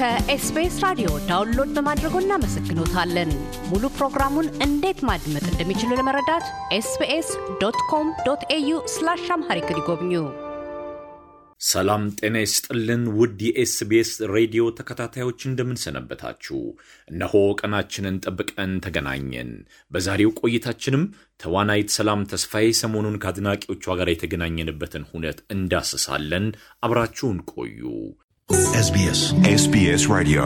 ከኤስቢኤስ ራዲዮ download በማድረጎ እናመሰግኖታለን። ሙሉ ፕሮግራሙን እንዴት ማድመጥ እንደሚችሉ ለመረዳት ኤስቢኤስ dot com dot au slash Amharic ይጎብኙ። ሰላም ጤና ይስጥልን ውድ የኤስቢኤስ ሬዲዮ ተከታታዮች እንደምንሰነበታችሁ። እነሆ ቀናችንን ጠብቀን ተገናኘን። በዛሬው ቆይታችንም ተዋናይት ሰላም ተስፋዬ ሰሞኑን ከአድናቂዎቿ ጋር የተገናኘንበትን ሁነት እንዳስሳለን። አብራችሁን ቆዩ። SBS. SBS Radio.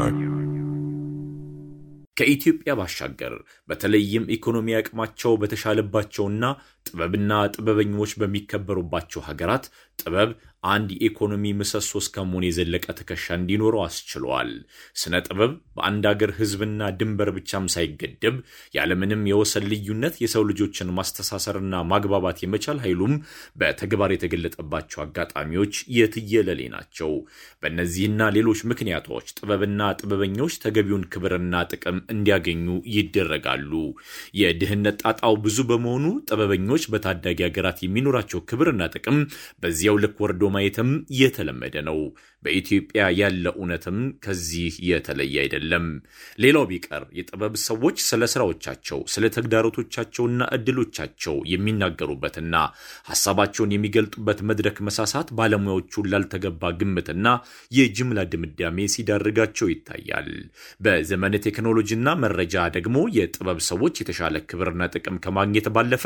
ከኢትዮጵያ ባሻገር በተለይም ኢኮኖሚ አቅማቸው በተሻለባቸውና ጥበብና ጥበበኞች በሚከበሩባቸው ሀገራት ጥበብ አንድ የኢኮኖሚ ምሰሶ እስከመሆን የዘለቀ ትከሻ እንዲኖረው አስችለዋል። ስነ ጥበብ በአንድ አገር ሕዝብና ድንበር ብቻም ሳይገደብ ያለምንም የወሰን ልዩነት የሰው ልጆችን ማስተሳሰርና ማግባባት የመቻል ኃይሉም በተግባር የተገለጠባቸው አጋጣሚዎች የትየለሌ ናቸው። በእነዚህና ሌሎች ምክንያቶች ጥበብና ጥበበኞች ተገቢውን ክብርና ጥቅም እንዲያገኙ ይደረጋሉ። የድህነት ጣጣው ብዙ በመሆኑ ጥበበኞች በታዳጊ ሀገራት የሚኖራቸው ክብርና ጥቅም በዚያው ልክ ወርዶ ማየትም የተለመደ ነው። በኢትዮጵያ ያለ እውነትም ከዚህ የተለየ አይደለም። ሌላው ቢቀር የጥበብ ሰዎች ስለ ስራዎቻቸው፣ ስለ ተግዳሮቶቻቸውና እድሎቻቸው የሚናገሩበትና ሀሳባቸውን የሚገልጡበት መድረክ መሳሳት ባለሙያዎቹን ላልተገባ ግምትና የጅምላ ድምዳሜ ሲዳርጋቸው ይታያል። በዘመነ ቴክኖሎጂና መረጃ ደግሞ የጥበብ ሰዎች የተሻለ ክብርና ጥቅም ከማግኘት ባለፈ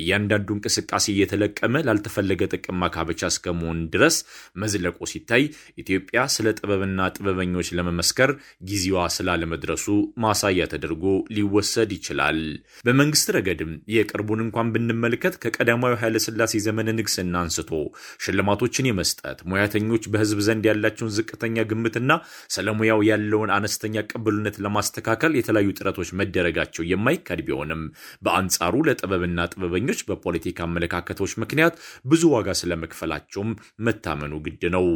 እያንዳንዱ እንቅስቃሴ እየተለቀመ ላልተፈለገ ጥቅም ማካበቻ እስከመሆን ድረስ መዝለቁ ሲታይ ኢትዮጵያ ስለ ጥበብና ጥበበኞች ለመመስከር ጊዜዋ ስላለመድረሱ ማሳያ ተደርጎ ሊወሰድ ይችላል። በመንግስት ረገድም የቅርቡን እንኳን ብንመለከት ከቀዳማዊ ኃይለሥላሴ ዘመነ ንግስና አንስቶ ሽልማቶችን የመስጠት ሙያተኞች በሕዝብ ዘንድ ያላቸውን ዝቅተኛ ግምትና ስለሙያው ያለውን አነስተኛ ቅብልነት ለማስተካከል የተለያዩ ጥረቶች መደረጋቸው የማይካድ ቢሆንም በአንጻሩ ለጥበብና ጥበበኞች በፖለቲካ አመለካከቶች ምክንያት ብዙ ዋጋ ስለመክፈላቸውም መታመኑ ግድ ነው።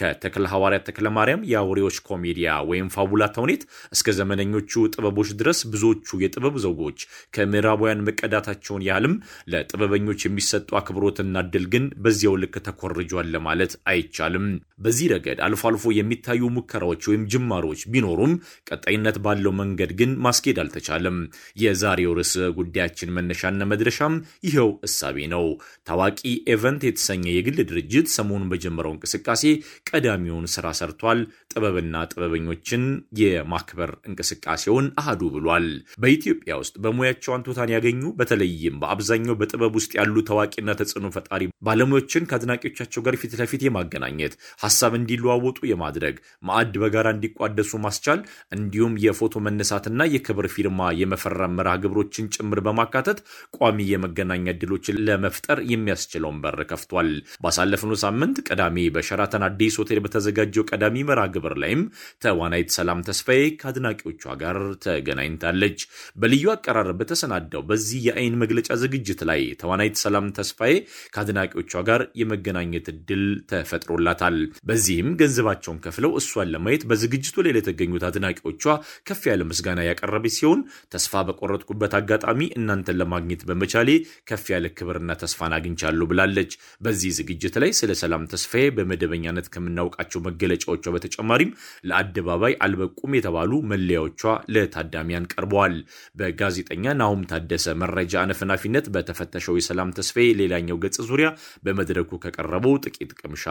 ከተክለ ሐዋርያት ተክለ ማርያም የአውሬዎች ኮሜዲያ ወይም ፋቡላ ተውኔት እስከ ዘመነኞቹ ጥበቦች ድረስ ብዙዎቹ የጥበብ ዘውጎች ከምዕራባውያን መቀዳታቸውን ያህልም ለጥበበኞች የሚሰጡ አክብሮትና እድል ግን በዚያው ልክ ተኮርጇል ለማለት አይቻልም። በዚህ ረገድ አልፎ አልፎ የሚታዩ ሙከራዎች ወይም ጅማሮች ቢኖሩም ቀጣይነት ባለው መንገድ ግን ማስኬድ አልተቻለም። የዛሬው ርዕሰ ጉዳያችን መነሻና መድረሻም ይኸው እሳቤ ነው። ታዋቂ Event የተሰኘ የግል ድርጅት ሰሞኑን በጀመረው እንቅስቃሴ ቀዳሚውን ስራ ሰርቷል። ጥበብና ጥበበኞችን የማክበር እንቅስቃሴውን አህዱ ብሏል። በኢትዮጵያ ውስጥ በሙያቸው አንቱታን ያገኙ በተለይም በአብዛኛው በጥበብ ውስጥ ያሉ ታዋቂና ተጽዕኖ ፈጣሪ ባለሙያዎችን ከአድናቂዎቻቸው ጋር ፊት ለፊት የማገናኘት ሀሳብ እንዲለዋወጡ የማድረግ ማዕድ በጋራ እንዲቋደሱ ማስቻል እንዲሁም የፎቶ መነሳትና የክብር ፊርማ የመፈረም መርሃ ግብሮችን ጭምር በማካተት ቋሚ የመገናኛ እድሎችን ለመፍጠር የሚያስችለውን በር ከፍቷል። ባሳለፍነው ሳምንት ቅዳሜ በሸራተን አዲስ ሆቴል በተዘጋጀው ቀዳሚ መርሃ ግብር ላይም ተዋናይት ሰላም ተስፋዬ ከአድናቂዎቿ ጋር ተገናኝታለች። በልዩ አቀራረብ በተሰናዳው በዚህ የአይን መግለጫ ዝግጅት ላይ ተዋናይት ሰላም ተስፋዬ ከአድናቂዎቿ ጋር የመገናኘት እድል ተፈጥሮላታል። በዚህም ገንዘባቸውን ከፍለው እሷን ለማየት በዝግጅቱ ላይ ለተገኙት አድናቂዎቿ ከፍ ያለ ምስጋና ያቀረበች ሲሆን ተስፋ በቆረጥኩበት አጋጣሚ እናንተን ለማግኘት በመቻሌ ከፍ ያለ ክብርና ተስፋን አግኝቻለሁ ብላለች። በዚህ ዝግጅት ላይ ስለ ሰላም ተስፋዬ በመደበኛነት ከምናውቃቸው መገለጫዎቿ በተጨማሪም ለአደባባይ አልበቁም የተባሉ መለያዎቿ ለታዳሚያን ቀርበዋል። በጋዜጠኛ ናሁም ታደሰ መረጃ አነፍናፊነት በተፈተሸው የሰላም ተስፋዬ ሌላኛው ገጽ ዙሪያ በመድረኩ ከቀረበው ጥቂት ቅምሻ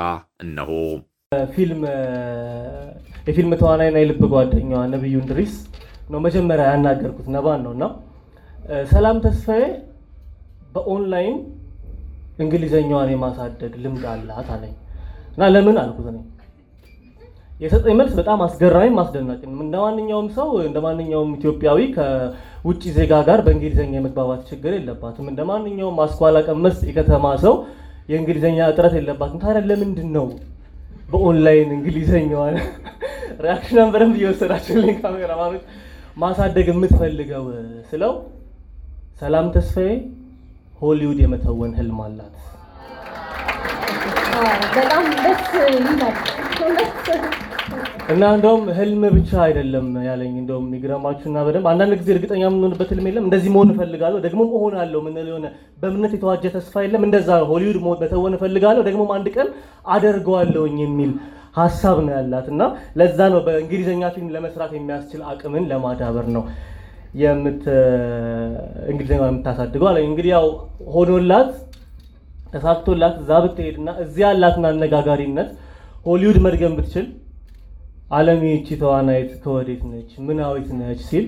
እነሆ። ፊልም የፊልም ተዋናይና የልብ ጓደኛዋ ነብዩ እንድሪስ ነው መጀመሪያ ያናገርኩት ነባን ነው እና ሰላም ተስፋዬ በኦንላይን እንግሊዘኛዋን የማሳደግ ልምድ አላት አለኝ እና ለምን አልኩት። እኔ የሰጠኝ መልስ በጣም አስገራሚም አስደናቂ ነው። እንደ ማንኛውም ሰው እንደ ማንኛውም ኢትዮጵያዊ ከውጭ ዜጋ ጋር በእንግሊዘኛ የመግባባት ችግር የለባትም። እንደ ማንኛውም አስኳላ ቀመስ የከተማ ሰው የእንግሊዘኛ እጥረት የለባትም። ታዲያ ለምንድን ነው በኦንላይን እንግሊዘኛዋን reaction በደንብ እየወሰዳችሁልኝ ካሜራማኖች ማሳደግ የምትፈልገው ስለው ሰላም ተስፋዬ ሆሊውድ የመተወን ህልም አላት። በጣም ደስ ይላል። እና እንደውም ህልም ብቻ አይደለም ያለኝ። እንደውም የሚገርማችሁና በደንብ አንዳንድ ጊዜ እርግጠኛ የምንሆንበት ህልም የለም። እንደዚህ መሆን እፈልጋለሁ ደግሞ እሆናለሁ የምንለው የሆነ በእምነት የተዋጀ ተስፋ የለም። እንደዛ ሆሊውድ መተወን እፈልጋለሁ ደግሞም አንድ ቀን አደርገዋለሁኝ የሚል ሀሳብ ነው ያላት እና ለዛ ነው በእንግሊዝኛ ፊልም ለመስራት የሚያስችል አቅምን ለማዳበር ነው እንግሊዝኛ የምታሳድገው አለ። እንግዲህ ያው ሆኖላት ተሳክቶላት እዛ ብትሄድና እዚህ ያላትን አነጋጋሪነት ሆሊውድ መድገም ብትችል ዓለም ይህቺ ተዋናይት ከወዴት ነች ምናዊት ነች ሲል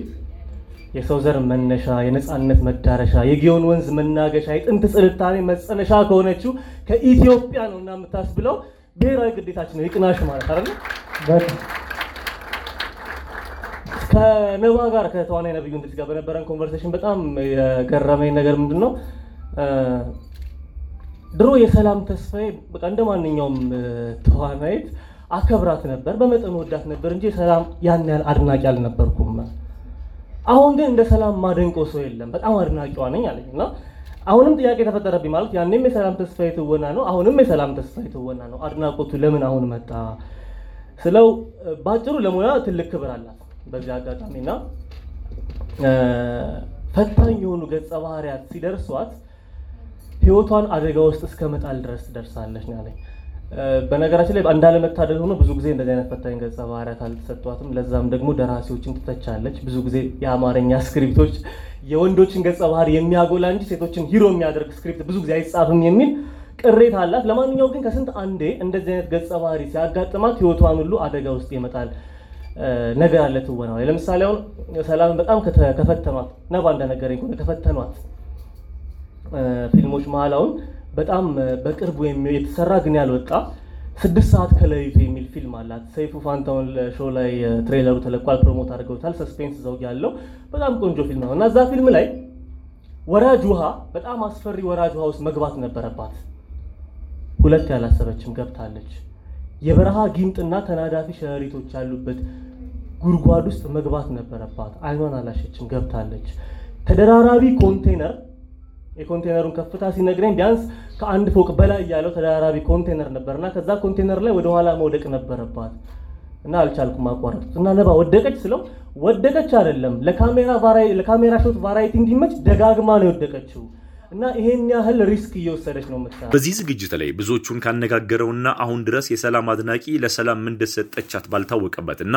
የሰው ዘር መነሻ የነፃነት መዳረሻ የጊዮን ወንዝ መናገሻ የጥንት ስልጣኔ መጸነሻ ከሆነችው ከኢትዮጵያ ነው እና የምታስብለው ብሔራዊ ግዴታችን ነው። ይቅናሽ ማለት አይደለ? ከነባ ጋር ከተዋናይ ነብዩ እንድሪስ ጋር በነበረን conversation በጣም የገረመኝ ነገር ምንድን ነው? ድሮ የሰላም ተስፋዬ በቃ እንደ ማንኛውም ተዋናይት አከብራት ነበር፣ በመጠኑ ወዳት ነበር እንጂ የሰላም ያን ያህል አድናቂ አልነበርኩም። አሁን ግን እንደ ሰላም ማደንቀው ሰው የለም፣ በጣም አድናቂዋ ነኝ አለኝ እና አሁንም ጥያቄ ተፈጠረብኝ። ማለት ያኔም የሰላም ተስፋዬ ትወና ነው፣ አሁንም የሰላም ተስፋዬ ትወና ነው። አድናቆቱ ለምን አሁን መጣ ስለው በአጭሩ ለሙያ ትልቅ ክብር አላት በዚህ አጋጣሚ እና ፈታኝ የሆኑ ገጸ ባህሪያት ሲደርሷት ህይወቷን አደጋ ውስጥ እስከ መጣል ድረስ ትደርሳለች ነው ያለኝ። በነገራችን ላይ እንዳለመታደል ሆኖ ብዙ ጊዜ እንደዚህ አይነት ፈታኝ ገጸ ባህሪያት አልተሰጧትም። ለዛም ደግሞ ደራሲዎችን ትተቻለች። ብዙ ጊዜ የአማርኛ script ኦች የወንዶችን ገጸ ባህሪ የሚያጎላ እንጂ ሴቶችን hero የሚያደርግ script ብዙ ጊዜ አይጻፍም የሚል ቅሬታ አላት። ለማንኛውም ግን ከስንት አንዴ እንደዚህ አይነት ገጸ ባህሪ ሲያጋጥማት ህይወቷን ሁሉ አደጋ ውስጥ የመጣል ነገር አለ ትወናው ላይ። ለምሳሌ አሁን ሰላምን በጣም ከፈተኗት ነባ እንደነገረኝ ከሆነ ከፈተኗት ፊልሞች መሀል አሁን በጣም በቅርቡ የተሰራ ግን ያልወጣ ስድስት ሰዓት ከሌሊቱ የሚል ፊልም አላት። ሰይፉ ፋንታሁን show ላይ trailer ኡ ተለቋል፣ promote አድርገውታል። suspense ዘውግ ያለው በጣም ቆንጆ ፊልም ነው እና እዛ ፊልም ላይ ወራጅ ውሃ፣ በጣም አስፈሪ ወራጅ ውሃ ውስጥ መግባት ነበረባት። ሁለቴ አላሰበችም ገብታለች። የበረሃ ጊንጥና ተናዳፊ ሸረሪቶች ያሉበት ጉድጓድ ውስጥ መግባት ነበረባት። አይኗን አላሸችም፣ ገብታለች። ተደራራቢ ኮንቴነር የኮንቴነሩን ከፍታ ሲነግረኝ ቢያንስ ከአንድ ፎቅ በላይ ያለው ተደራራቢ ኮንቴነር ነበርና ከዛ ኮንቴነር ላይ ወደ ኋላ መውደቅ ነበረባት እና አልቻልኩም፣ አቋረጥኩት እና ነባ ወደቀች ስለው ወደቀች አይደለም ለ camera shot variety እንዲመች ደጋግማ ነው የወደቀችው እና ይሄን ያህል risk እየወሰደች ነው የምታ በዚህ ዝግጅት ላይ ብዙዎቹን ካነጋገረውና አሁን ድረስ የሰላም አድናቂ ለሰላም ምን እንደሰጠቻት ባልታወቀበትና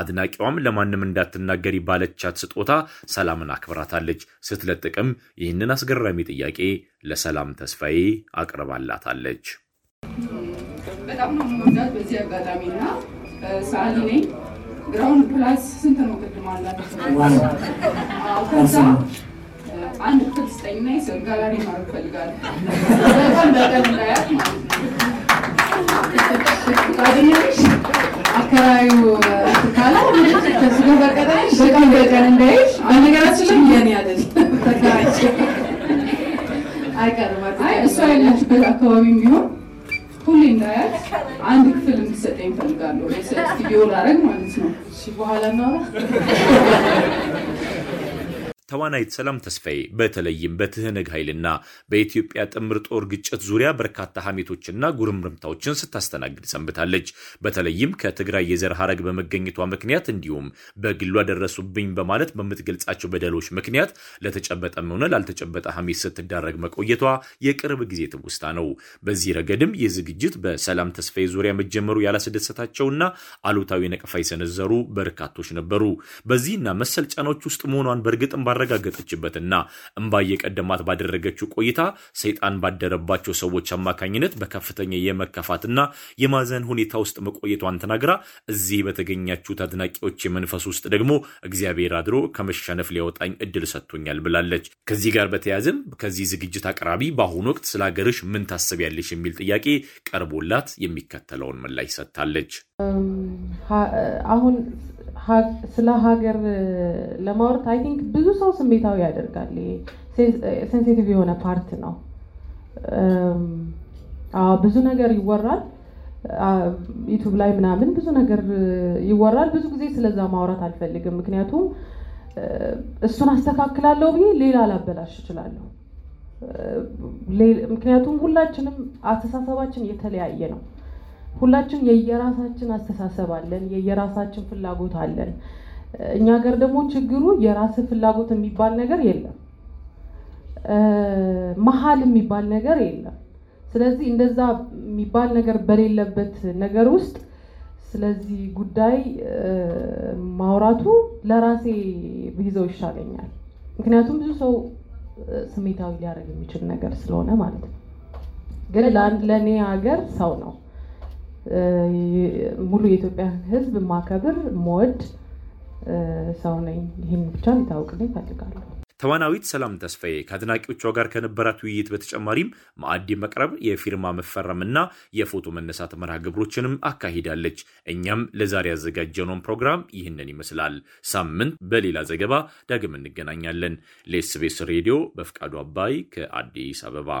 አድናቂዋም ለማንም እንዳትናገሪ ባለቻት ስጦታ ሰላምን አክብራታለች። ስትለጥቅም ይህንን አስገራሚ ጥያቄ ለሰላም ተስፋዬ አቅርባላታለች። በጣም ነው የምወዳት በዚህ አጋጣሚ እና ሰዓሊ ነኝ። ground plus ስንት ነው ቅድም አላት ከዛ አንድ ክፍል ስጠኝና የስዕል ጋላሪ ማድረግ እፈልጋለሁ። በቀን በቀን እንዳያት ማለት ነው። ፈቃደኛ ነሽ? አከራዩ ካለ ከሱ ጋር በቀጣይሽ በቀን በቀን እንዳይሽ በነገራችን ላይ የኔ አይደል ተከራይቼ አይቀርም። አይ እሷ ያለችበት አካባቢ ቢሆን ሁሌ እንዳያት አንድ ክፍል እንድትሰጠኝ እፈልጋለሁ። ስቱዲዮ ላደርግ ማለት ነው። በኋላ እናውራ። ተዋናይት ሰላም ተስፋዬ በተለይም በትህነግ ኃይልና በኢትዮጵያ ጥምር ጦር ግጭት ዙሪያ በርካታ ሐሜቶችና ጉርምርምታዎችን ስታስተናግድ ሰንብታለች። በተለይም ከትግራይ የዘር ሐረግ በመገኘቷ ምክንያት እንዲሁም በግሏ ደረሱብኝ በማለት በምትገልጻቸው በደሎች ምክንያት ለተጨበጠም ሆነ ላልተጨበጠ ሐሜት ስትዳረግ መቆየቷ የቅርብ ጊዜ ትውስታ ነው። በዚህ ረገድም ይህ ዝግጅት በሰላም ተስፋዬ ዙሪያ መጀመሩ ያላስደሰታቸውና አሉታዊ ነቀፋ የሰነዘሩ በርካቶች ነበሩ። በዚህና መሰል ጫናዎች ውስጥ መሆኗን በእርግጥም ባረጋገጠችበትና እምባ የቀደማት ባደረገችው ቆይታ ሰይጣን ባደረባቸው ሰዎች አማካኝነት በከፍተኛ የመከፋትና የማዘን ሁኔታ ውስጥ መቆየቷን ተናግራ እዚህ በተገኛችሁት አድናቂዎች የመንፈስ ውስጥ ደግሞ እግዚአብሔር አድሮ ከመሸነፍ ሊያወጣኝ እድል ሰጥቶኛል ብላለች። ከዚህ ጋር በተያያዘም ከዚህ ዝግጅት አቅራቢ በአሁኑ ወቅት ስለ ሀገርሽ ምን ታስቢያለሽ የሚል ጥያቄ ቀርቦላት የሚከተለውን ምላሽ ሰጥታለች። አሁን ስለ ሀገር ለማውራት I think ብዙ ሰው ስሜታዊ ያደርጋል። sensitive የሆነ part ነው። ብዙ ነገር ይወራል YouTube ላይ ምናምን ብዙ ነገር ይወራል። ብዙ ጊዜ ስለዛ ማውራት አልፈልግም፣ ምክንያቱም እሱን አስተካክላለሁ ብዬ ሌላ ላበላሽ እችላለሁ። ምክንያቱም ሁላችንም አስተሳሰባችን የተለያየ ነው። ሁላችን የየራሳችን አስተሳሰብ አለን፣ የየራሳችን ፍላጎት አለን። እኛ ሀገር ደግሞ ችግሩ የራስ ፍላጎት የሚባል ነገር የለም፣ መሀል የሚባል ነገር የለም። ስለዚህ እንደዛ የሚባል ነገር በሌለበት ነገር ውስጥ ስለዚህ ጉዳይ ማውራቱ ለራሴ ቢይዘው ይሻለኛል። ምክንያቱም ብዙ ሰው ስሜታዊ ሊያደርግ የሚችል ነገር ስለሆነ ማለት ነው። ግን ለእኔ ሀገር ሰው ነው ሙሉ የኢትዮጵያ ሕዝብ ማከብር መወድ ሰው ነኝ። ይህን ብቻ እንዲታወቅልኝ እፈልጋለሁ። ተዋናዊት ሰላም ተስፋዬ ከአድናቂዎቿ ጋር ከነበራት ውይይት በተጨማሪም ማዕድ መቅረብ፣ የፊርማ መፈረምና የፎቶ መነሳት መርሃ ግብሮችንም አካሂዳለች። እኛም ለዛሬ ያዘጋጀነውን ፕሮግራም ይህንን ይመስላል። ሳምንት በሌላ ዘገባ ዳግም እንገናኛለን። ለኤስቤስ ሬዲዮ በፍቃዱ አባይ ከአዲስ አበባ።